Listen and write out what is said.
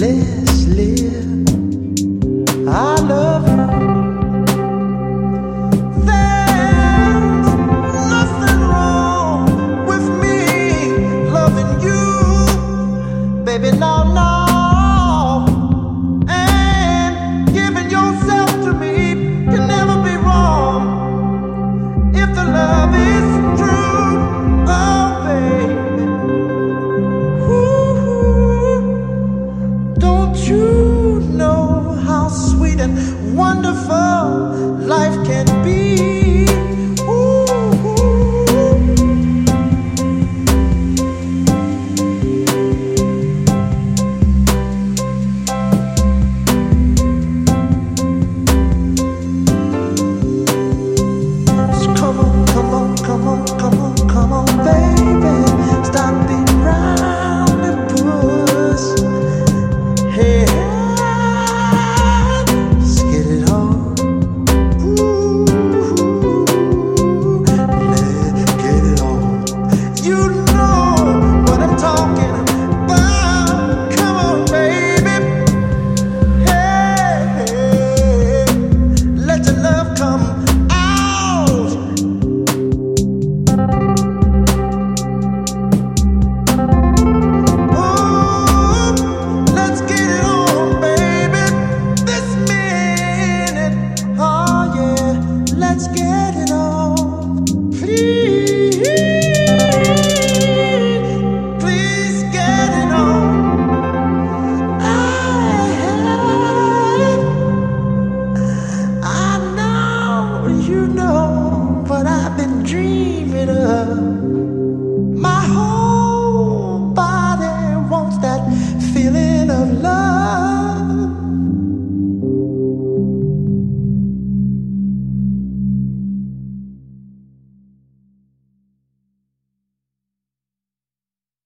Let's get it you know